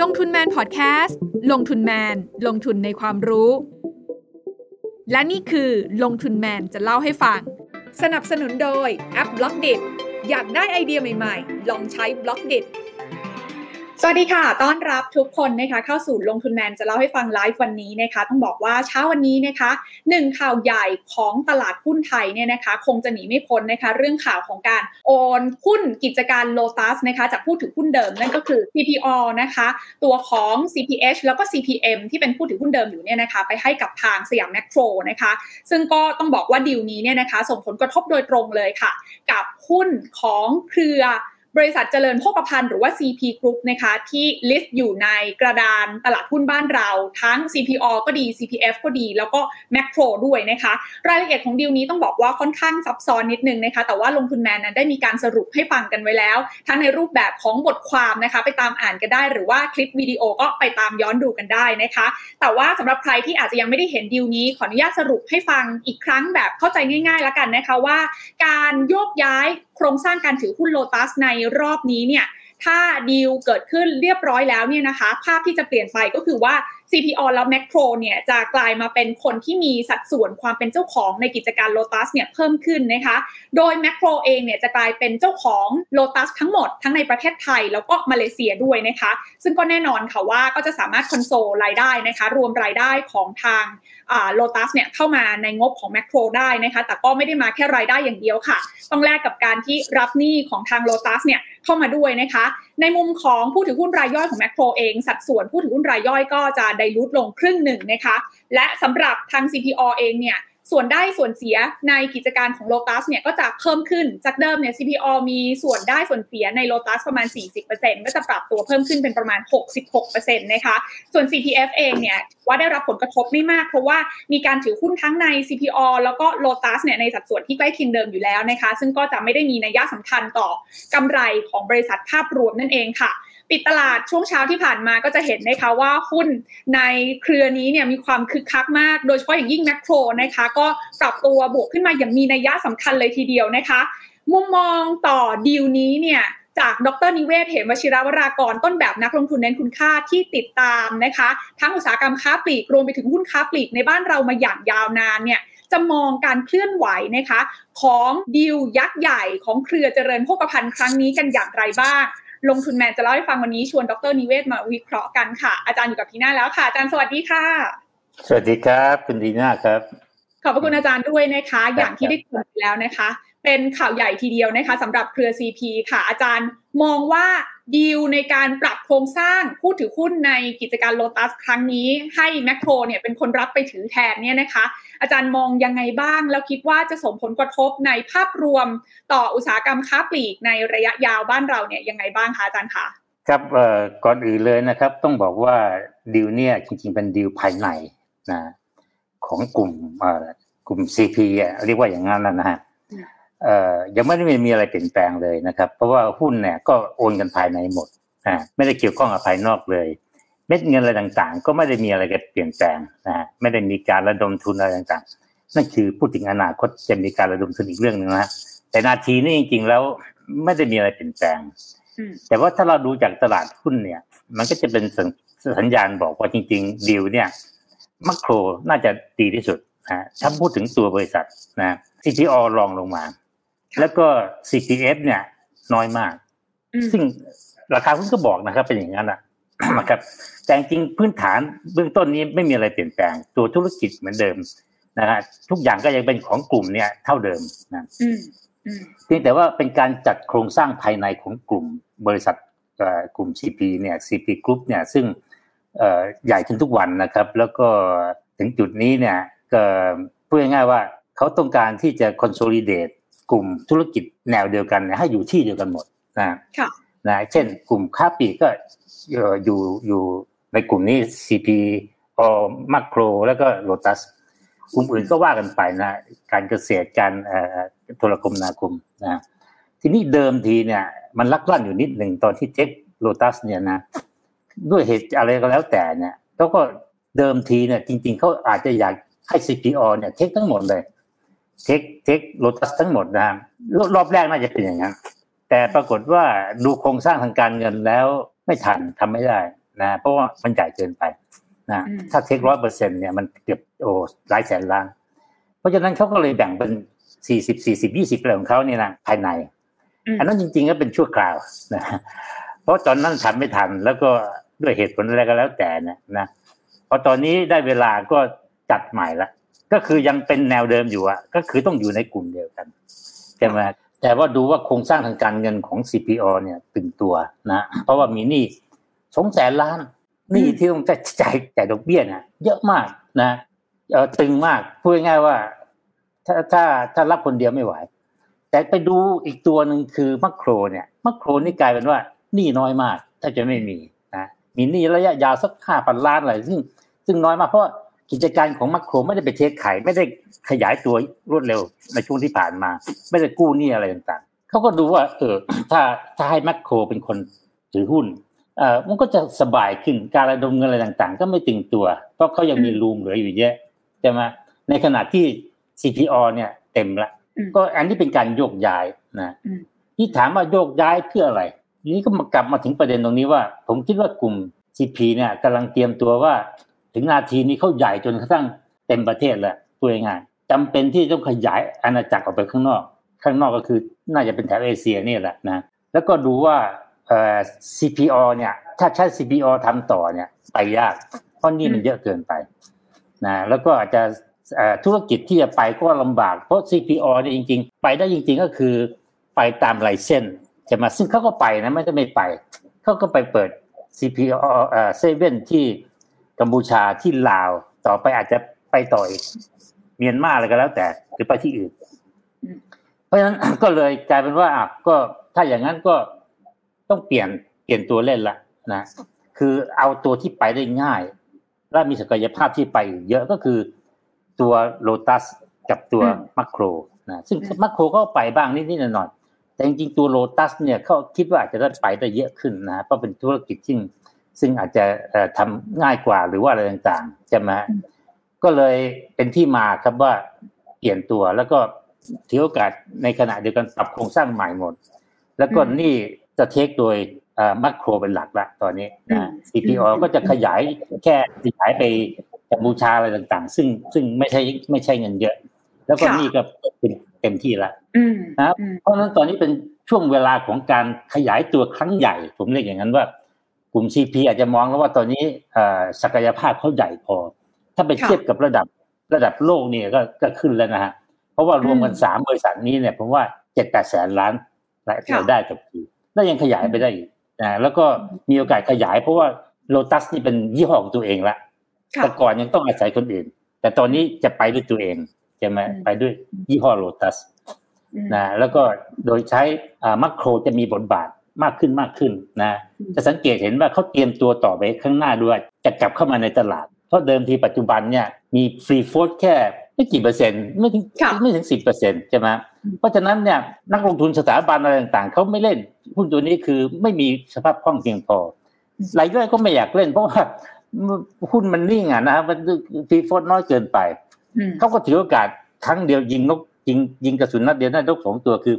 ลงทุนแมนพอดแคสต์ลงทุนแมน ลงทุนในความรู้ และนี่คือลงทุนแมนจะเล่าให้ฟัง สนับสนุนโดยแอป Blockdit อยากได้ไอเดียใหม่ๆ ลองใช้ Blockdit สวัสดีค่ะ ต้อนรับทุกคนนะคะเข้าสู่ลงทุนแมนจะเล่าให้ฟังไลฟ์วันนี้นะคะ ต้องบอกว่าเช้าวันนี้นะคะหนึ่งข่าวใหญ่ของตลาดหุ้นไทยเนี่ยนะคะ คงจะหนีไม่พ้นนะคะ เรื่องข่าวของการโอนหุ้นกิจการโลตัสนะคะจากผู้ถือหุ้นเดิมนั่นก็คือ CPO นะคะ ตัวของ CPH แล้วก็ CPM ที่เป็นผู้ถือหุ้นเดิมอยู่เนี่ยนะคะ ไปให้กับทางสยามแมคโครนะคะ ซึ่งก็ต้องบอกว่าดีลนี้เนี่ยนะคะ ส่งผลกระทบโดยตรงเลยค่ะ กับหุ้นของเครือ บริษัทเจริญโภคภัณฑ์หรือว่า CP Group นะคะที่ list อยู่ในกระดานตลาดหุ้นบ้านเรา ทั้ง CPO ก็ดี CPF ก็ดี แล้วก็ Macro ด้วยนะคะ รายละเอียดของดีลนี้ต้องบอกว่าค่อนข้างซับซ้อนนิดนึงนะคะแต่ว่าลงทุนแมนนั้นได้มีการสรุปให้ฟังกันไว้แล้ว ทั้งในรูปแบบของบทความนะคะไปตามอ่านกันได้ หรือว่าคลิปวิดีโอก็ไปตามย้อนดูกันได้นะคะ แต่ว่าสำหรับใครที่อาจจะยังไม่ได้เห็นดีลนี้ขออนุญาตสรุปให้ฟังอีกครั้งแบบเข้าใจง่ายๆแล้วกันนะคะว่า การโยกย้ายโครงสร้างการถือหุ้นโลตัสในรอบนี้เนี่ยถ้าดีลเกิดขึ้นเรียบร้อยแล้วเนี่ยนะคะ ภาพที่จะเปลี่ยนไปก็คือว่า CPO แล้ว Makro เนี่ยจะกลายมาเป็นคนที่มีสัดส่วนความเป็นเจ้าของในกิจการ Lotus เนี่ยเพิ่มขึ้นนะคะ โดย Makro เองเนี่ยจะกลายเป็นเจ้าของ Lotus ทั้งหมดทั้งในประเทศไทยแล้วก็มาเลเซียด้วยนะคะ ซึ่งก็แน่นอนค่ะว่าก็จะสามารถคอนโซลรายได้นะคะ รวมรายได้ของทางโลตัสเนี่ยเข้ามาในงบของแมคโครได้นะคะ แต่ก็ไม่ได้มาแค่รายได้อย่างเดียวค่ะ ต้องแลกกับการที่รับหนี้ของทางโลตัสเนี่ยเข้ามาด้วยนะคะ ในมุมของผู้ถือหุ้นรายย่อยของแมคโครเอง สัดส่วนผู้ถือหุ้นรายย่อยก็จะไดรูทลงครึ่งหนึ่งนะคะ และสำหรับทาง CPO เองเนี่ย ส่วนได้ส่วนเสียในกิจการของ Lotus เนี่ยก็จะเพิ่มขึ้นจากเดิมเนี่ย CPO มีส่วนได้ส่วนเสียใน Lotus ประมาณ 40%ก็จะปรับตัวเพิ่มขึ้นเป็นประมาณ 66%นะคะส่วน CPF เองเนี่ยว่าได้รับผลกระทบไม่มาก เพราะว่ามีการถือหุ้นทั้งใน CPO แล้วก็ Lotus เนี่ยในสัดส่วนที่ใกล้เคียงเดิมอยู่แล้วนะคะ ซึ่งก็จะไม่ได้มีนัยสำคัญต่อกำไรของบริษัทภาพรวมนั่นเองค่ะ ปิดตลาดช่วงเช้าที่ผ่านมาก็จะเห็นนะคะว่าหุ้นในเครือนี้เนี่ยมีความคึกคักมาก โดยเฉพาะอย่างยิ่งแมคโครนะคะ ก็ปรับตัวบวกขึ้นมาอย่างมีนัยยะสำคัญเลยทีเดียวนะคะ มุมมองต่อดีลนี้เนี่ยจากดรนิเวศ เหมวชิรวรากรต้นแบบนักลงทุนเน้นคุณค่าที่ติดตามนะคะ ทั้งอุตสาหกรรมค้าปลีกรวมไปถึงหุ้นค้าปลีกในบ้านเรามาอย่างยาวนานเนี่ยจะมองการเคลื่อนไหวนะคะ ของดีลยักษ์ใหญ่ของเครือเจริญโภคภัณฑ์ครั้งนี้กันอย่างไรบ้าง ลงทุนแมนจะเล่าให้ฟังวันนี้ชวนดรนิเวศมาวิเคราะห์กันค่ะ อาจารย์อยู่กับทีน่าแล้วค่ะ อาจารย์สวัสดีค่ะ สวัสดีครับคุณดีน่าครับ ขอบพระคุณอาจารย์ด้วยนะคะ อย่างที่ได้คุยแล้วนะคะ เป็นข่าวใหญ่ทีเดียวนะคะสำหรับเครือ CP ค่ะ อาจารย์มองว่า ดีลในการปรับโครงสร้างผู้ถือหุ้นในกิจการโลตัสครั้งนี้ ให้แมคโครเนี่ยเป็นคนรับไปถือแทนเนี่ยนะคะ อาจารย์มองยังไงบ้าง แล้วคิดว่าจะส่งผลกระทบในภาพรวมต่ออุตสาหกรรมค้าปลีกในระยะยาวบ้านเราเนี่ยยังไงบ้างคะอาจารย์คะครับก่อนอื่นเลยนะครับ ต้องบอกว่าดีลเนี่ยจริงๆเป็นดีลภายในนะของกลุ่มกลุ่ม CP อะเรียกว่าอย่างนั้นนะฮะ ยังไม่ได้มีอะไรเปลี่ยนแปลงเลยนะครับ เพราะว่าหุ้นเนี่ยก็โอนกันภายในหมดอ่าไม่ได้เกี่ยวข้องกับภายนอกเลย เม็ดเงินอะไรต่างๆ ก็ไม่ได้มีอะไรกันเปลี่ยนแปลงนะฮะไม่ได้มีการระดมทุนอะไรต่างๆ นั่นคือพูดถึงอนาคตจะมีการระดมทุนอีกเรื่องหนึ่งนะแต่นาทีนี้จริงๆแล้วไม่ได้มีอะไรเปลี่ยนแปลงแต่ว่าถ้าเราดูจากตลาดหุ้นเนี่ย มันก็จะเป็นสัญญาณบอกว่าจริงๆดีลเนี่ยมัคโครน่าจะดีที่สุดนะถ้าพูดถึงตัวบริษัทนะ CPO รองลงมา แล้วก็ CPF เนี่ยน้อยมาก ซึ่งราคาหุ้นก็บอกนะครับ เป็นอย่างนั้นนะครับ แต่จริงพื้นฐานเบื้องต้นนี้ไม่มีอะไรเปลี่ยนแปลง ตัวธุรกิจเหมือนเดิมนะฮะทุกอย่างก็ยังเป็นของกลุ่มเนี่ยเท่าเดิมนะเพียงแต่ว่าเป็นการจัดโครงสร้างภายในของกลุ่มบริษัทกลุ่ม CP เนี่ย CP Group เนี่ยซึ่งใหญ่ขึ้นทุกวันนะครับ แล้วก็ถึงจุดนี้เนี่ยก็พูดง่ายๆว่าเขาต้องการที่จะ consolidate กลุ่มธุรกิจแนวเดียวกันให้อยู่ที่เดียวกันหมดนะนะเช่น กลุ่มค้าปลีกก็อยู่อยู่ในกลุ่มนี้ CP อมาโครแล้วก็โลตัสกลุ่มอื่นก็ว่ากันไปนะ การเกษตรการโทรคมนาคมนะทีนี้เดิมทีเนี่ย มันลักลั่นอยู่นิดหนึ่งตอนที่เทคโลตัสเนี่ยนะด้วยเหตุอะไรก็แล้วแต่เนี่ยเขาก็เดิมทีเนี่ยจริง ๆเขาอาจจะอยากให้ CPO เนี่ย take ทั้งหมดเลย take take โลตัสทั้งหมดนะรอบแรกน่าจะเป็นอย่างนั้นแต่ปรากฏว่าดูโครงสร้างทางการเงินแล้วไม่ทันทำไม่ได้นะเพราะว่ามันใหญ่เกินไปนะถ้า take ร้อยเปอร์เซ็นต์เนี่ยมันเกือบโอ้หลายแสนล้าน เพราะฉะนั้นเขาก็เลยแบ่งเป็นสี่สิบสี่สิบยี่สิบอะไรของเขาเนี่ยนะภายใน อันนั้นจริงๆก็เป็นชั่วคราวนะเพราะตอนนั้นทำไม่ทันแล้วก็ด้วยเหตุผลอะไรก็แล้วแต่นะนะพอตอนนี้ได้เวลาก็จัดใหม่ละ ก็คือยังเป็นแนวเดิมอยู่อะก็คือต้องอยู่ในกลุ่มเดียวกันใช่ไหมแต่ว่าดูว่าโครงสร้างทางการเงินของ CPO เนี่ยตึงตัวนะเพราะว่ามีหนี้สองแสนล้านหนี้ที่ต้องจ่ายจ่ายดอกเบี้ยนะเยอะมากนะเออตึงมากพูดง่ายว่า ถ้าถ้าถ้ารับคนเดียวไม่ไหว แต่ไปดูอีกตัวหนึ่งคือมัคโครเนี่ยมัคโครนี่กลายเป็นว่าหนี้น้อยมากถ้าจะไม่มีนะมีหนี้ระยะยาวสักห้าพันล้านอะไรซึ่ง ซึ่งน้อยมากเพราะ กิจการของมัคโครไม่ได้ไปเทคไข่ไม่ได้ขยายตัวรวดเร็วในช่วงที่ผ่านมา ไม่ได้กู้หนี้อะไรต่างๆเขาก็ดูว่า เออ ถ้าถ้าให้มัคโครเป็นคนถือหุ้นเอ่อมันก็จะสบายขึ้นการระดมเงินอะไรต่างๆ ก็ไม่ตึงตัว เพราะเขายังมีรูมเหลืออยู่เยอะใช่ไหมในขณะที่ CPO เนี่ยเต็มละก็อันนี้เป็นการโยกย้ายนะที่ถามว่าโยกย้ายเพื่ออะไรนี้ก็มากลับมาถึงประเด็นตรงนี้ว่า ผมคิดว่ากลุ่ม CP เนี่ยกำลังเตรียมตัวว่า ถึงนาทีนี้เขาใหญ่จนกระทั่งเต็มประเทศแล้วตัวง่ายจำเป็นที่ต้องขยายอาณาจักรออกไปข้างนอก ข้างนอกก็คือน่าจะเป็นแถบเอเชียนี่แหละนะแล้วก็ดูว่าเอ่อ CPO เนี่ยถ้าใช้ CPO ทำต่อเนี่ยไปยากเพราะนี่มันเยอะเกินไปนะแล้วก็อาจจะธุรกิจที่จะไปก็ลำบาก เพราะ CPO เนี่ยจริง ๆ ไปได้จริง ๆ ก็คือไปตามไลเซนจะมาซึ่งเขาก็ไปนะไม่ได้ไม่ไปเขาก็ไปเปิด CPO เอ่อเซเว่นที่ กัมพูชาที่ลาวต่อไปอาจจะไปต่ออีกเมียนมาอะไรก็แล้วแต่หรือไปที่อื่น เพราะฉะนั้นก็เลยกลายเป็นว่าก็ถ้าอย่างนั้นก็ต้องเปลี่ยนเปลี่ยนตัวเล่นละนะคือเอาตัวที่ไปได้ง่าย และมีศักยภาพที่ไปเยอะก็คือตัวโลตัสกับตัวมัคโครนะซึ่งมัคโครก็ไปบ้างนิดๆหน่อยๆแต่จริงๆตัวโลตัสเนี่ยเขาคิดว่าอาจจะได้ไปได้เยอะขึ้นนะเพราะเป็นธุรกิจที่ ซึ่งอาจจะทำง่ายกว่าหรือว่าอะไรต่างๆใช่ไหมก็เลยเป็นที่มาครับว่าเปลี่ยนตัวแล้วก็ถือโอกาสในขณะเดียวกันปรับโครงสร้างใหม่หมด แล้วก็นี่จะเทคโดยมัคโครเป็นหลักละตอนนี้นะ CPO ก็จะขยายแค่ขยายไปกัมพูชาอะไรต่าง ๆ ซึ่งซึ่งไม่ใช่ไม่ใช่เงินเยอะ แล้วก็นี่ก็เป็นเต็มที่ละนะเพราะฉะนั้นตอนนี้เป็นช่วงเวลาของการขยายตัวครั้งใหญ่ ผมเรียกอย่างนั้นว่า กลุ่ม CP อาจจะมองแล้วว่าตอนนี้ศักยภาพเขาใหญ่พอ ถ้าไปเทียบกับระดับระดับโลกเนี่ยก็ก็ขึ้นแล้วนะฮะ เพราะว่ารวมกันสามบริษัทนี้เนี่ยผมว่าเจ็ดแปดแสนล้านรายได้ต่อปีแล้วยังขยายไปได้อีกนะแล้วก็มีโอกาสขยายเพราะว่าโลตัสนี่เป็นยี่ห้อของตัวเองละแต่ก่อนยังต้องอาศัยคนอื่น แต่ตอนนี้จะไปด้วยตัวเองใช่ไหมไปด้วยยี่ห้อโลตัสนะแล้วก็โดยใช้มัคโครจะมีบทบาท มากขึ้นมากขึ้นนะจะสังเกตเห็นว่าเขาเตรียมตัวต่อไปข้างหน้าด้วย จะกลับเข้ามาในตลาด เพราะเดิมทีปัจจุบันเนี่ยมีฟรีโฟดแค่ไม่กี่เปอร์เซ็นต์ไม่ถึงไม่ถึงสิบเปอร์เซ็นต์ใช่ไหมเพราะฉะนั้นเนี่ยนักลงทุนสถาบันอะไรต่างๆเขาไม่เล่นหุ้นตัวนี้คือไม่มีสภาพคล่องเพียงพอรายย่อยก็ไม่อยากเล่น เพราะว่าหุ้นมันนิ่งอะนะมันฟรีโฟดน้อยเกินไปเขาก็ถือโอกาสครั้งเดียวยิงนกยิงยิงกระสุนนัดเดียวได้นกสองตัวคือ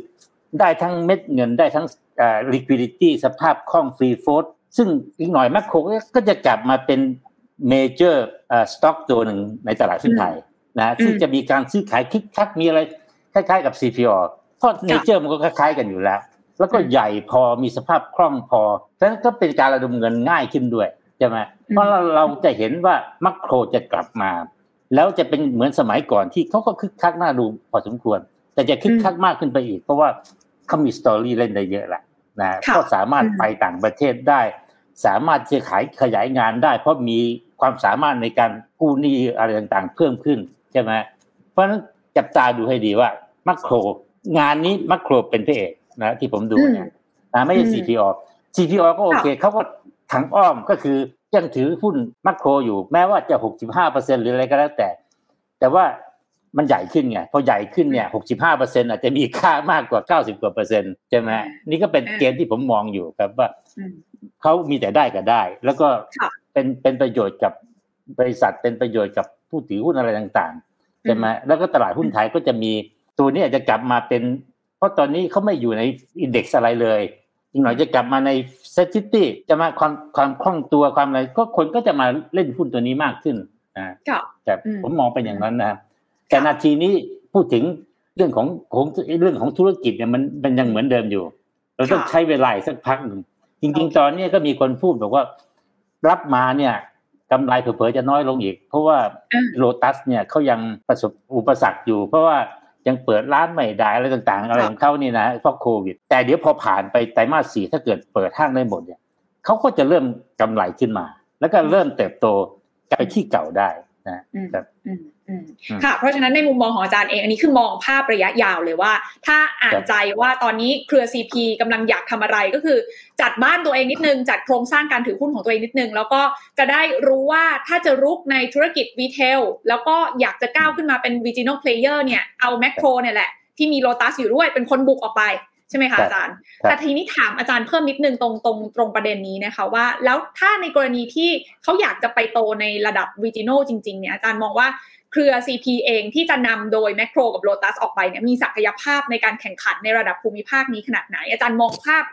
ได้ทั้งเม็ดเงินได้ทั้ง liquidity สภาพคล่อง free float ซึ่งอีกหน่อยแมคโครก็จะกลับมาเป็น major stock ตัวหนึ่งในตลาดหุ้นไทยนะซึ่งจะมีการซื้อขายคึกคักมีอะไรคล้ายๆกับ CPO เพราะ nature มันก็คล้ายๆกันอยู่แล้ว แล้วก็ใหญ่พอมีสภาพคล่องพอเพราะฉะนั้นก็เป็นการระดมเงินง่ายขึ้นด้วยใช่ไหมเพราะเราจะเห็นว่าแมคโครจะกลับมา แล้วจะเป็นเหมือนสมัยก่อนที่เขาก็คึกคักน่าดูพอสมควร แต่จะคึกคักมากขึ้นไปอีก เพราะว่าเขามีสตอรี่เล่นได้เยอะแหละ นะก็สามารถไปต่างประเทศได้ สามารถจะขายขยายงานได้ เพราะมีความสามารถในการกู้หนี้อะไรต่างๆ เพิ่มขึ้นใช่ไหมเพราะฉะนั้นจับตาดูให้ดีว่ามัคโครงานนี้มัคโครเป็นพระเอกนะที่ผมดูเนี่ยนะไม่ใช่ CPO CPO ก็โอเคเขาก็ถังอ้อมก็คือยังถือหุ้นมัคโครอยู่แม้ว่าจะหกสิบห้าเปอร์เซ็นหรืออะไรก็แล้วแต่ แต่ว่า มันใหญ่ขึ้นไงพอใหญ่ขึ้นเนี่ยหกสิบห้าเปอร์เซ็นอาจจะมีค่ามากกว่าเก้าสิบกว่าเปอร์เซ็นต์ใช่ไหมนี่ก็เป็นเกณฑ์ที่ผมมองอยู่ครับว่าเขามีแต่ได้ก็ได้ แล้วก็เป็นเป็นประโยชน์กับบริษัทเป็นประโยชน์กับผู้ถือหุ้นอะไรต่างๆใช่ไหมแล้วก็ตลาดหุ้นไทยก็จะมีตัวนี้อาจจะกลับมาเป็น เพราะตอนนี้เขาไม่อยู่ในอินเด็กซ์อะไรเลยอีกหน่อยจะกลับมาในเซตซิตี้จะมาความความคล่องตัวความอะไร ก็คนก็จะมาเล่นหุ้นตัวนี้มากขึ้นนะแต่ผมมองเป็นอย่างนั้นนะ แต่นาทีนี้พูดถึงเรื่องของของเรื่องของธุรกิจเนี่ยมันมันยังเหมือนเดิมอยู่ เราต้องใช้เวลาสักพักหนึ่งจริง ๆ ตอนนี้ก็มีคนพูดบอกว่า รับมาเนี่ยกำไรเผลอๆจะน้อยลงอีก เพราะว่าโลตัสเนี่ยเขายังประสบอุปสรรคอยู่ เพราะว่ายังเปิดร้านไม่ได้อะไรต่างๆ อะไรของเขานี่นะเพราะโควิด แต่เดี๋ยวพอผ่านไปไตรมาสสี่ถ้าเกิดเปิดห้างได้หมดเนี่ยเขาก็จะเริ่มกำไรขึ้นมา แล้วก็เริ่มเติบโตกลับไปที่เก่าได้ นะครับค่ะ เพราะฉะนั้นในมุมมองของอาจารย์เองอันนี้คือมองภาพระยะยาวเลยว่า ถ้าอ่านใจว่าตอนนี้เครือ CP กำลังอยากทำอะไรก็คือ จัดบ้านตัวเองนิดนึง จัดโครงสร้างการถือหุ้นของตัวเองนิดนึง แล้วก็จะได้รู้ว่าถ้าจะรุกในธุรกิจ retail แล้วก็อยากจะก้าวขึ้นมาเป็น regional player เนี่ยเอาแมคโครเนี่ยแหละที่มีโลตัสอยู่ด้วยเป็นคนบุกออกไป ใช่ไหมคะอาจารย์ แต่ทีนี้ถามอาจารย์เพิ่มนิดนึงตรงตรงตรงประเด็นนี้นะคะว่า แล้วถ้าในกรณีที่เขาอยากจะไปโตในระดับ regional จริงๆเนี่ยอาจารย์มองว่าเครือ CP เองที่จะนำโดยแมคโครกับโลตัสออกไปเนี่ยมีศักยภาพในการแข่งขันในระดับภูมิภาคนี้ขนาดไหน อาจารย์มองภาพ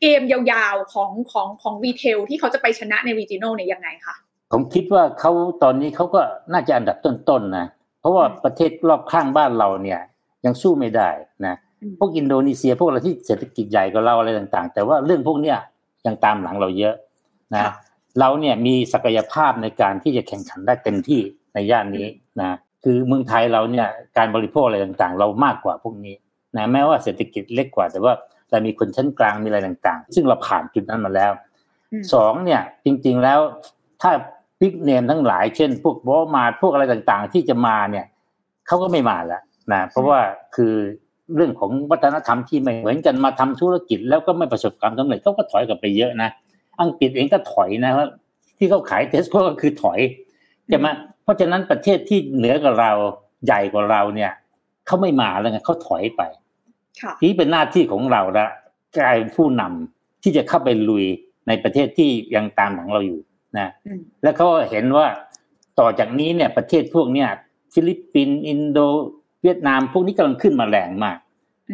เกมยาวๆของของของวีเทลที่เขาจะไปชนะใน regional เนี่ยยังไงคะผมคิดว่าเขาตอนนี้เขาก็น่าจะอันดับต้นๆนะ เพราะว่าประเทศรอบข้างบ้านเราเนี่ยยังสู้ไม่ได้นะ พวกอินโดนีเซียพวกเราที่เศรษฐกิจใหญ่กว่าเราอะไรต่างๆ แต่ว่าเรื่องพวกเนี้ยยังตามหลังเราเยอะนะเราเนี่ยมีศักยภาพในการที่จะแข่งขันได้เต็มที่ในย่านนี้นะคือเมืองไทยเราเนี่ยการบริโภคอะไรต่างๆ เรามากกว่าพวกนี้นะแม้ว่าเศรษฐกิจเล็กกว่า แต่ว่าเรามีคนชั้นกลางมีอะไรต่างๆ ซึ่งเราผ่านจุดนั้นมาแล้วสองเนี่ยจริงๆแล้วถ้าพิกเนมทั้งหลายเช่น พวกบอมาพวกอะไรต่างๆ ที่จะมาเนี่ยเขาก็ไม่มาแล้วนะเพราะว่าคือ เรื่องของวัฒนธรรมที่ไม่เหมือนกันมาทำธุรกิจ แล้วก็ไม่ประสบความสำเร็จเขาก็ถอยกลับไปเยอะนะอังกฤษเองก็ถอยนะครับที่เขาขายเทสโก้ก็คือถอยจะมาเพราะฉะนั้นประเทศที่เหนือกว่าเราใหญ่กว่าเราเนี่ยเขาไม่มาแล้วไงเขาถอยไปที่เป็นหน้าที่ของเราละกลายผู้นำที่จะเข้าไปลุยในประเทศที่ยังตามหลังเราอยู่นะแล้วเขาเห็นว่าต่อจากนี้เนี่ยประเทศพวกเนี้ยฟิลิปปินส์อินโด เวียดนามพวกนี้กำลังขึ้นมาแรงมาก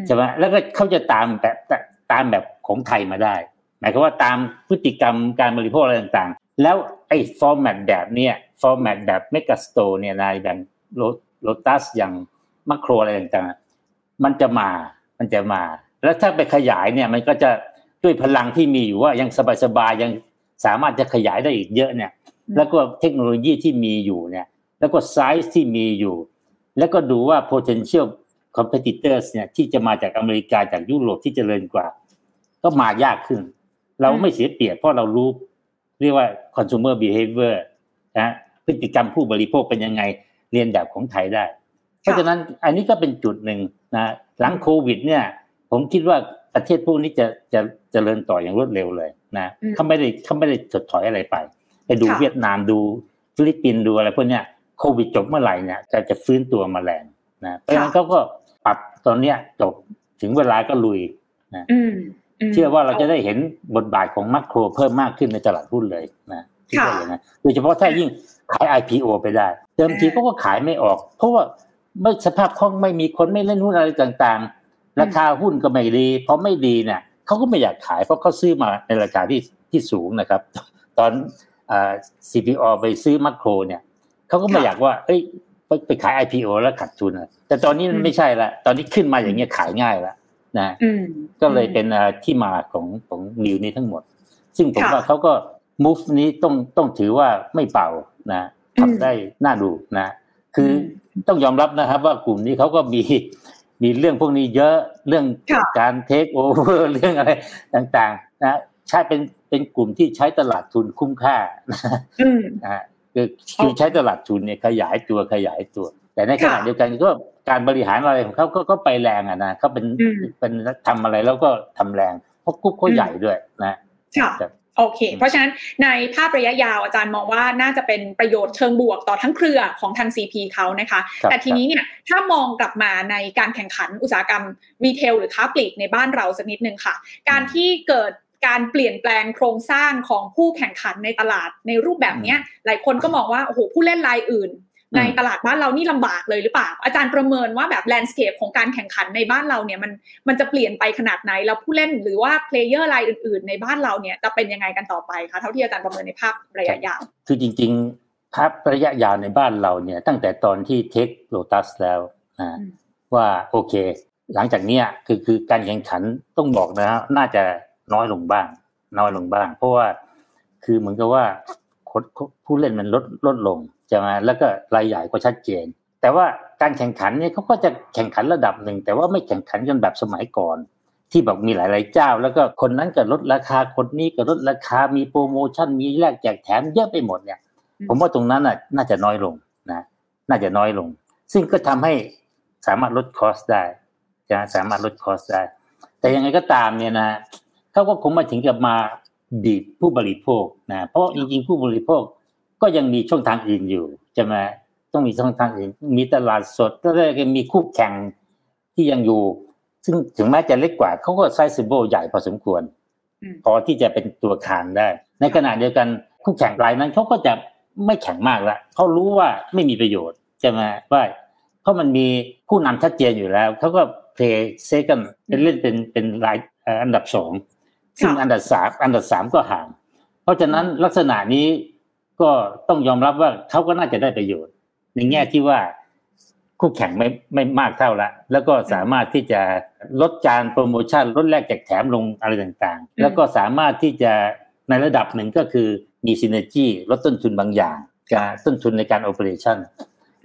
ใช่ไหมแล้วก็เขาจะตามแบบตามแบบของไทยมาได้ หมายความว่าตามพฤติกรรมการบริโภคอะไรต่างๆ แล้วไอ้ format แบบเนี้ย format แบบ megastore เนี่ยในแบบโลตัสอย่างมัคโครอะไรต่างๆ มันจะมา มันจะมา แล้วถ้าไปขยายเนี่ยมันก็จะด้วยพลังที่มีอยู่ว่ายังสบายๆยังสามารถจะขยายได้อีกเยอะเนี่ย แล้วก็เทคโนโลยีที่มีอยู่เนี่ย แล้วก็ไซส์ที่มีอยู่ แล้วก็ดูว่า potential competitors เนี่ยที่จะมาจากอเมริกาจากยุโรปที่จเจริญกว่า ก็มายากขึ้น เราไม่เสียเปรียบเพราะเรารู้ เรียกว่า consumer behavior นะพฤติกรรมผู้บริโภคเป็นยังไงเรียนแบบของไทยได้ เพราะฉะนั้นอันนี้ก็เป็นจุดหนึ่งนะหลังโควิด เนี่ย ผมคิดว่าประเทศพวกนี้จะจะจะเจริญต่ออย่างรวดเร็วเลยนะเขาไม่ได้เขาไม่ได้ถดถอยอะไรไป ไปดูเวียดนามดูฟิลิปปินส์ดูอะไรพวกเนี้ย โควิดจบเมื่อไหร่เนี่ยจะจะฟื้นตัวมาแรงนะเพราะฉะนั้นเขาก็ปรับตอนเนี้ยจบถึงเวลาก็ลุยนะเชื่อว่าเราจะได้เห็นบทบาทของมัคโครเพิ่มมากขึ้นในตลาดหุ้นเลยนะที่ว่าอย่างนั้นโดยเฉพาะถ้ายิ่งขาย IPO ไปได้ เดิมทีเขาก็ขายไม่ออก เพราะว่าไม่สภาพคล่องไม่มีคนไม่เล่นหุ้นอะไรต่างๆ ราคาหุ้นก็ไม่ดีพอไม่ดีเนี่ยเขาก็ไม่อยากขายเพราะเขาซื้อมาในราคาที่ที่สูงนะครับ ตอน CPO ไปซื้อมัคโครเนี่ย เขาก็ไม่อยากว่า เอ้ยไปขาย IPO แล้วขาดทุนแต่ตอนนี้มันไม่ใช่ละตอนนี้ขึ้นมาอย่างเงี้ยขายง่ายแล้วนะก็เลยเป็นที่มาของของนิวนี้ทั้งหมด ซึ่งผมว่าเขาก็ move นี้ต้องต้องถือว่าไม่เป่านะทำได้น่าดูนะ คือต้องยอมรับนะครับ ว่ากลุ่มนี้เขาก็มีมีเรื่องพวกนี้เยอะเรื่องการเทคโอเวอร์เรื่องอะไรต่าง ๆ นะใช่เป็นเป็นกลุ่มที่ใช้ตลาดทุนคุ้มค่านะ คือคือใช้ตลาดทุนเนี่ยขยายตัวขยายตัว แต่ในขณะเดียวกันก็การบริหารอะไรของเขาก็ไปแรงอะนะเขาเป็นเป็นทำอะไรแล้วก็ทำแรงเพราะกุ๊บเขาใหญ่ด้วยนะค่ะโอเค เพราะฉะนั้นในภาพระยะยาวอาจารย์มองว่าน่าจะเป็นประโยชน์เชิงบวกต่อทั้งเครือของทาง CP เขานะคะ แต่ทีนี้เนี่ยถ้ามองกลับมาในการแข่งขันอุตสาหกรรม retail หรือค้าปลีกในบ้านเราสักนิดนึงค่ะ การที่เกิด การเปลี่ยนแปลงโครงสร้างของผู้แข่งขันในตลาดในรูปแบบนี้หลายคนก็มองว่าโอ้โหผู้เล่นรายอื่น ในตลาดบ้านเรานี่ลำบากเลยหรือเปล่า อาจารย์ประเมินว่าแบบ landscape ของการแข่งขันในบ้านเราเนี่ยมันมันจะเปลี่ยนไปขนาดไหนแล้วผู้เล่นหรือว่า player รายอื่น ๆ ในบ้านเราเนี่ยจะเป็นยังไงกันต่อไปคะเท่าที่อาจารย์ประเมินในภาพระยะยาวคือจริงๆภาพระยะยาวในบ้านเราเนี่ยตั้งแต่ตอนที่ take โลตัสแล้วนะว่าโอเค หลังจากเนี้ยคือคือการแข่งขันต้องบอกนะฮะน่าจะ น้อยลงบ้าง น้อยลงบ้าง เพราะว่าคือเหมือนกับว่าผู้เล่นมันลดลดลงใช่ไหมแล้วก็รายใหญ่ก็ชัดเจน แต่ว่าการแข่งขันเนี่ยเขาก็จะแข่งขันระดับหนึ่ง แต่ว่าไม่แข่งขันกันแบบสมัยก่อน ที่แบบมีหลาย ๆ เจ้า แล้วก็คนนั้นก็ลดราคาคนนี้ก็ลดราคามีโปรโมชั่นมีแลกแจกแถมเยอะไปหมดเนี่ย ผมว่าตรงนั้นน่ะน่าจะน้อยลงนะน่าจะน้อยลง ซึ่งก็ทำให้สามารถลด cost ได้จะสามารถลด cost ได้ แต่ยังไงก็ตามเนี่ยนะ เขาก็คงไม่ถึงกับมาบีบผู้บริโภคนะเพราะจริงๆผู้บริโภคก็ยังมีช่องทางอื่นอยู่ใช่ไหมต้องมีช่องทางอื่น มีตลาดสดก็ได้มีคู่แข่งที่ยังอยู่ ซึ่งถึงแม้จะเล็กกว่าเขาก็ไซส์โบใหญ่พอสมควรพอที่จะเป็นตัวคานได้ ในขณะเดียวกันคู่แข่งรายนั้นเขาก็จะไม่แข็งมากละเขารู้ว่าไม่มีประโยชน์ใช่ไหมว่าเพราะมันมีผู้นำชัดเจนอยู่แล้วเขาก็ play safe กันเป็นเล่นเป็นเป็นรายอันดับสอง ซึ่งอันดับสามอันดับสามก็ห่าง เพราะฉะนั้นลักษณะนี้ก็ต้องยอมรับว่าเขาก็น่าจะได้ประโยชน์ ในแง่ที่ว่าคู่แข่งไม่ไม่มากเท่าละ แล้วก็สามารถที่จะลดจานโปรโมชั่นลดแลกแจกแถมลงอะไรต่างๆ แล้วก็สามารถที่จะในระดับหนึ่งก็คือมีซินเนจีลดต้นทุนบางอย่างการต้นทุนในการโอเปอเรชั่น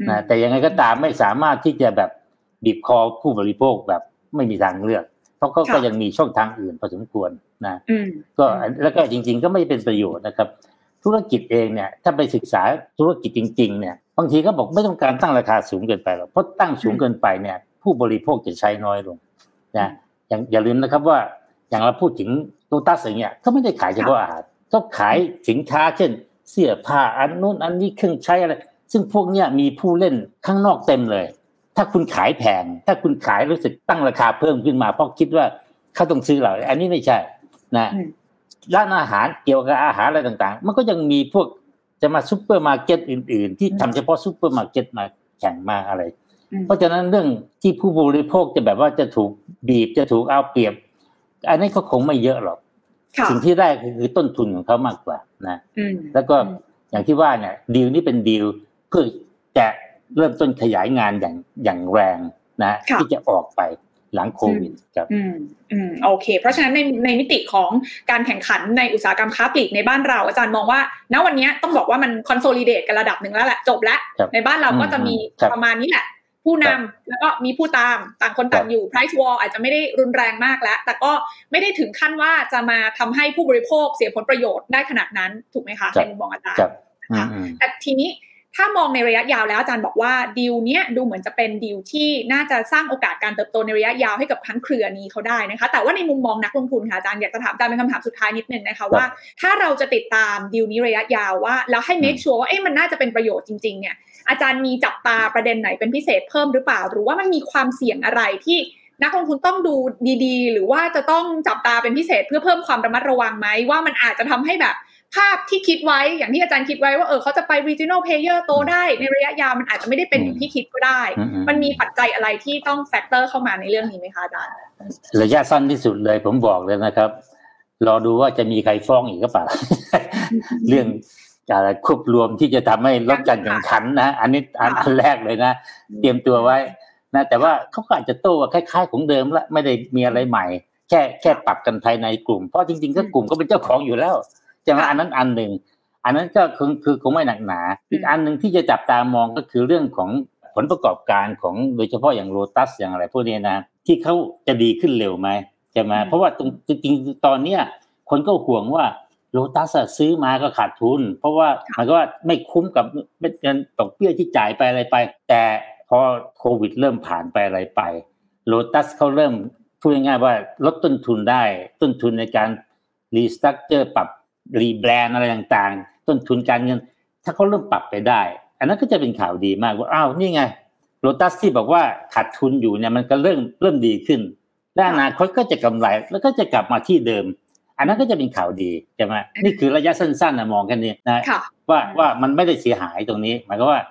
นะแต่ยังไงก็ตามไม่สามารถที่จะแบบบีบคอผู้บริโภคแบบไม่มีทางเลือก เพราะเขาก็ยังมีช่องทางอื่นพอสมควรนะก็แล้วก็จริง ๆ ก็ไม่เป็นประโยชน์นะครับ ธุรกิจเองเนี่ย ถ้าไปศึกษาธุรกิจจริง ๆ เนี่ยบางทีก็บอกไม่ต้องการตั้งราคาสูงเกินไปหรอกเพราะตั้งสูงเกินไปเนี่ย ผู้บริโภคจะใช้น้อยลงนะอย่างอย่าลืมนะครับว่าอย่างเราพูดถึงโลตัสอย่างเงี้ยเขาไม่ได้ขายเฉพาะอาหารเขาขายสินค้าเช่น เสื้อผ้าอันนู้นอันนี้เครื่องใช้อะไร ซึ่งพวกเนี้ยมีผู้เล่นข้างนอกเต็มเลย ถ้าคุณขายแพงถ้าคุณขายรู้สึกตั้งราคาเพิ่มขึ้นมาเพราะคิดว่าเขาต้องซื้อเรา อันนี้ไม่ใช่ นะร้านอาหารเกี่ยวกับอาหารอะไรต่างๆ มันก็ยังมีพวกจะมาซูเปอร์มาร์เก็ตอื่น ๆ ที่ทำเฉพาะซูเปอร์มาร์เก็ตมาแข่งมาอะไร เพราะฉะนั้นเรื่องที่ผู้บริโภคจะแบบว่าจะถูกบีบจะถูกเอาเปรียบ อันนี้ก็คงไม่เยอะหรอกสิ่งที่ได้คือต้นทุนของเขามากกว่านะแล้วก็อย่างที่ว่าเนี่ยดีลนี้เป็นดีลเพื่อจะ เริ่มต้นขยายงานอย่างอย่างแรงนะที่จะออกไปหลังโควิดครับอืมอืมโอเค เพราะฉะนั้นในในมิติของการแข่งขันในอุตสาหกรรมค้าปลีกในบ้านเรา อาจารย์มองว่า ณวันนี้ต้องบอกว่ามัน consolidate กันระดับหนึ่งแล้วแหละจบแล้วในบ้านเราก็จะมีประมาณนี้แหละ ผู้นำแล้วก็มีผู้ตามต่างคนต่างอยู่ price war อาจจะไม่ได้รุนแรงมากแล้ว แต่ก็ไม่ได้ถึงขั้นว่าจะมาทำให้ผู้บริโภคเสียผลประโยชน์ได้ขนาดนั้นถูกไหมคะในมุมมองอาจารย์แต่ทีนี้ ถ้ามองในระยะยาวแล้วอาจารย์บอกว่าดีลเนี้ยดูเหมือนจะเป็นดีลที่น่าจะสร้างโอกาสการเติบโตในระยะยาวให้กับทั้งเครือนี้เขาได้นะคะ แต่ว่าในมุมมองนักลงทุนค่ะอาจารย์อยากจะถามอาจารย์เป็นคำถามสุดท้ายนิดนึงนะคะว่า ถ้าเราจะติดตามดีลนี้ระยะยาวว่าแล้วให้ make sure ว่าเอ๊ะมันน่าจะเป็นประโยชน์จริงๆเนี่ยอาจารย์มีจับตาประเด็นไหนเป็นพิเศษเพิ่มหรือเปล่า หรือว่ามันมีความเสี่ยงอะไรที่นักลงทุนต้องดูดีๆ หรือว่าจะต้องจับตาเป็นพิเศษเพื่อเพิ่มความระมัดระวังไหมว่ามันอาจจะทำให้แบบ ภาพที่คิดไว้อย่างที่อาจารย์คิดไว้ว่าเออเขาจะไป regional player โตได้ในระยะยาวมันอาจจะไม่ได้เป็นอย่างที่คิดก็ได้ มันมีปัจจัยอะไรที่ต้องแฟกเตอร์เข้ามาในเรื่องนี้ไหมคะอาจารย์ระยะสั้นที่สุดเลยผมบอกเลยนะครับรอดูว่าจะมีใครฟ้องอีกก็เปล่าเรื่องการควบรวมที่จะทำให้ลดการแข่งขันนะ อันนี้อันแรกเลยนะ เตรียมตัวไว้นะแต่ว่าเขาก็อาจจะโต้คล้ายๆของเดิมละไม่ได้มีอะไรใหม่ แค่แค่ปรับกันภายในกลุ่มเพราะจริงๆก็กลุ่มก็เป็นเจ้าของอยู่แล้ว จะมาอันนั้นอันหนึ่ง อันนั้นก็คือคือคงไม่หนักหนา อีกอันหนึ่งที่จะจับตามองก็คือเรื่องของผลประกอบการของโดยเฉพาะอย่างโลตัสอย่างอะไรพวกนี้นะที่เขาจะดีขึ้นเร็วไหมจะมาเพราะว่าตรงจริงๆตอนเนี้ยคนก็ห่วงว่าโลตัสซื้อมาก็ขาดทุน เพราะว่ามันก็ว่าไม่คุ้มกับเป็นเงินดอกเบี้ยที่จ่ายไปอะไรไป แต่พอโควิดเริ่มผ่านไปอะไรไปโลตัสเขาเริ่มพูดง่ายๆว่าลดต้นทุนได้ ต้นทุนในการ restructure ปรับ rebrand อะไรต่างๆ ต้นทุนการเงิน ถ้าเขาเริ่มปรับไปได้ อันนั้นก็จะเป็นข่าวดีมากว่าอ้าวนี่ไงโลตัสที่บอกว่าขาดทุนอยู่เนี่ยมันก็เริ่มเริ่มดีขึ้น และอนาคตก็จะกำไรแล้วก็จะกลับมาที่เดิม อันนั้นก็จะเป็นข่าวดีใช่ไหมนี่คือระยะสั้นๆนะมองกันนี้นะว่าว่ามันไม่ได้เสียหายตรงนี้หมายก็ว่า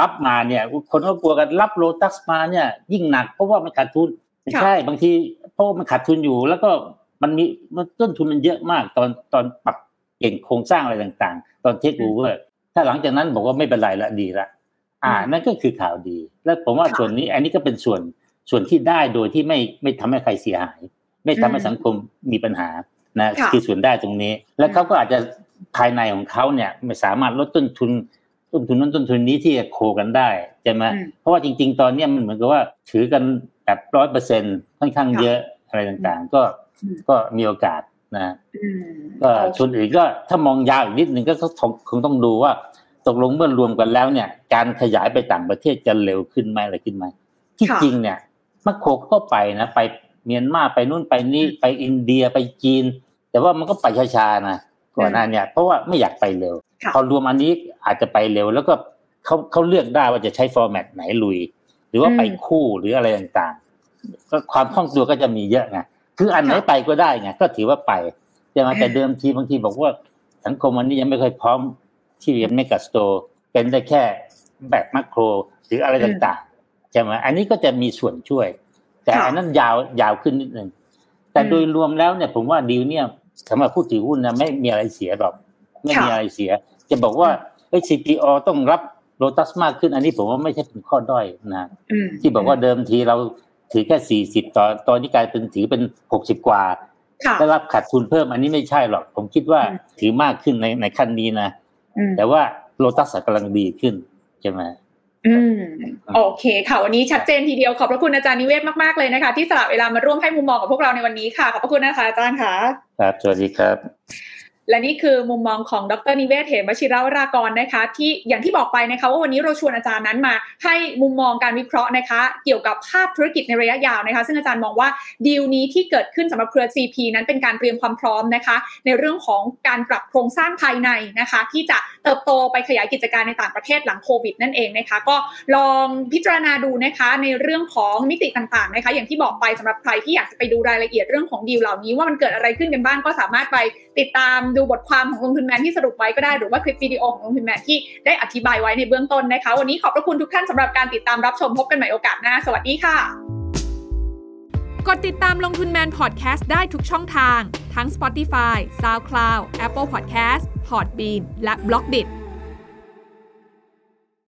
รับมาเนี่ย คนก็กลัวกันรับโลตัสมาเนี่ย ยิ่งหนักเพราะว่ามันขาดทุนไม่ใช่บางทีเพราะมันขาดทุนอยู่แล้วก็ มันมีมันต้นทุนมันเยอะมาก ตอนตอนปรับเก่งโครงสร้างอะไรต่างๆ ตอนเทคโอเวอร์ถ้าหลังจากนั้นบอกว่าไม่เป็นไรละดีละอ่านั่นก็คือข่าวดี แล้วผมว่าส่วนนี้ อันนี้ก็เป็นส่วนส่วนที่ได้โดยที่ไม่ไม่ทำให้ใครเสียหาย ไม่ทำให้สังคมมีปัญหานะคือส่วนได้ตรงนี้ แล้วเขาก็อาจจะภายในของเขาเนี่ยไม่สามารถลดต้นทุนต้นทุนนั้นต้นทุนนี้ที่จะโคกันได้ใช่ไหมเพราะว่าจริง ๆ ตอนนี้มันเหมือนกับว่าถือกันแบบร้อยเปอร์เซ็นค่อนข้างเยอะอะไรต่างๆ ก็ ก็มีโอกาสนะก็ส่วนอื่นก็ถ้ามองยาวอีกนิดหนึ่งก็คงต้องดูว่า ตกลงเมื่อรวมกันแล้วเนี่ย การขยายไปต่างประเทศจะเร็วขึ้นไหมอะไรขึ้นไหมที่จริงเนี่ยมักโคก็ไปนะไปเมียนมาไปนู่นไปนี่ไปอินเดียไปจีน แต่ว่ามันก็ไปช้าๆนะก่อนหน้าเนี่ยเพราะว่าไม่อยากไปเร็ว พอรวมอันนี้อาจจะไปเร็ว แล้วก็เขาเขาเลือกได้ว่าจะใช้ฟอร์แมตไหนลุย หรือว่าไปคู่หรืออะไรต่างๆก็ความคล่องตัวก็จะมีเยอะไง คืออันไหนไปก็ได้ไงก็ถือว่าไปแต่มาแต่เดิมทีบางทีบอกว่าสังคมวันนี้ยังไม่เคยพร้อมที่จะไม่กัสโตเป็นได้แค่แบบมัคโครหรืออะไรต่างๆใช่ไหมอันนี้ก็จะมีส่วนช่วย แต่อันนั้นยาวยาวขึ้นนิดนึงแต่โดยรวมแล้วเนี่ยผมว่าดีลเนี่ยสำหรับผู้ถือหุ้นนะไม่มีอะไรเสียหรอกไม่มีอะไรเสีย จะบอกว่าไอ้ CPO ต้องรับโลตัสมากขึ้น อันนี้ผมว่าไม่ใช่เป็นข้อด้อยนะที่บอกว่าเดิมทีเรา ถือแค่สี่สิบตอนตอนนี้กลายเป็นถือเป็นหกสิบกว่าได้รับขาดทุนเพิ่มอันนี้ไม่ใช่หรอก ผมคิดว่าถือมากขึ้นในในขั้นนี้นะ แต่ว่าโลตัสกำลังดีขึ้นใช่ไหมอืมโอเคค่ะวันนี้ชัดเจนทีเดียวขอบพระคุณอาจารย์นิเวศมากๆเลยนะคะ ที่สละเวลามาร่วมให้มุมมองกับพวกเราในวันนี้ค่ะขอบพระคุณนะคะอาจารย์ค่ะครับสวัสดีครับ และนี่คือมุมมองของดรนิเวศเหมชิราวรากรนะคะ ที่อย่างที่บอกไปนะคะว่าวันนี้เราชวนอาจารย์นั้นมา ให้มุมมองการวิเคราะห์นะคะ เกี่ยวกับภาพธุรกิจในระยะยาวนะคะ ซึ่งอาจารย์มองว่าดีลนี้ที่เกิดขึ้นสำหรับเครือ CP นั้นเป็นการเตรียมความพร้อมนะคะ ในเรื่องของการปรับโครงสร้างภายในนะคะ ที่จะเติบโตไปขยายกิจการในต่างประเทศหลังโควิดนั่นเองนะคะ ก็ลองพิจารณาดูนะคะในเรื่องของมิติต่างๆนะคะ อย่างที่บอกไปสำหรับใครที่อยากจะไปดูรายละเอียดเรื่องของดีลเหล่านี้ว่ามันเกิดอะไรขึ้นกันบ้างก็สามารถไปติดตามดูบทความของลงทุนแมนที่สรุปไว้ก็ได้หรือว่าคลิปวิดีโอของลงทุนแมนที่ได้อธิบายไว้ในเบื้องต้นนะคะ วันนี้ขอบพระคุณทุกท่านสำหรับการติดตามรับชมพบกันใหม่โอกาสหน้า สวัสดีค่ะ กดติดตามลงทุนแมนพอดแคสต์ได้ทุกช่องทาง ทั้ง Spotify, SoundCloud, Apple Podcast, Podbean และ b l o กดิ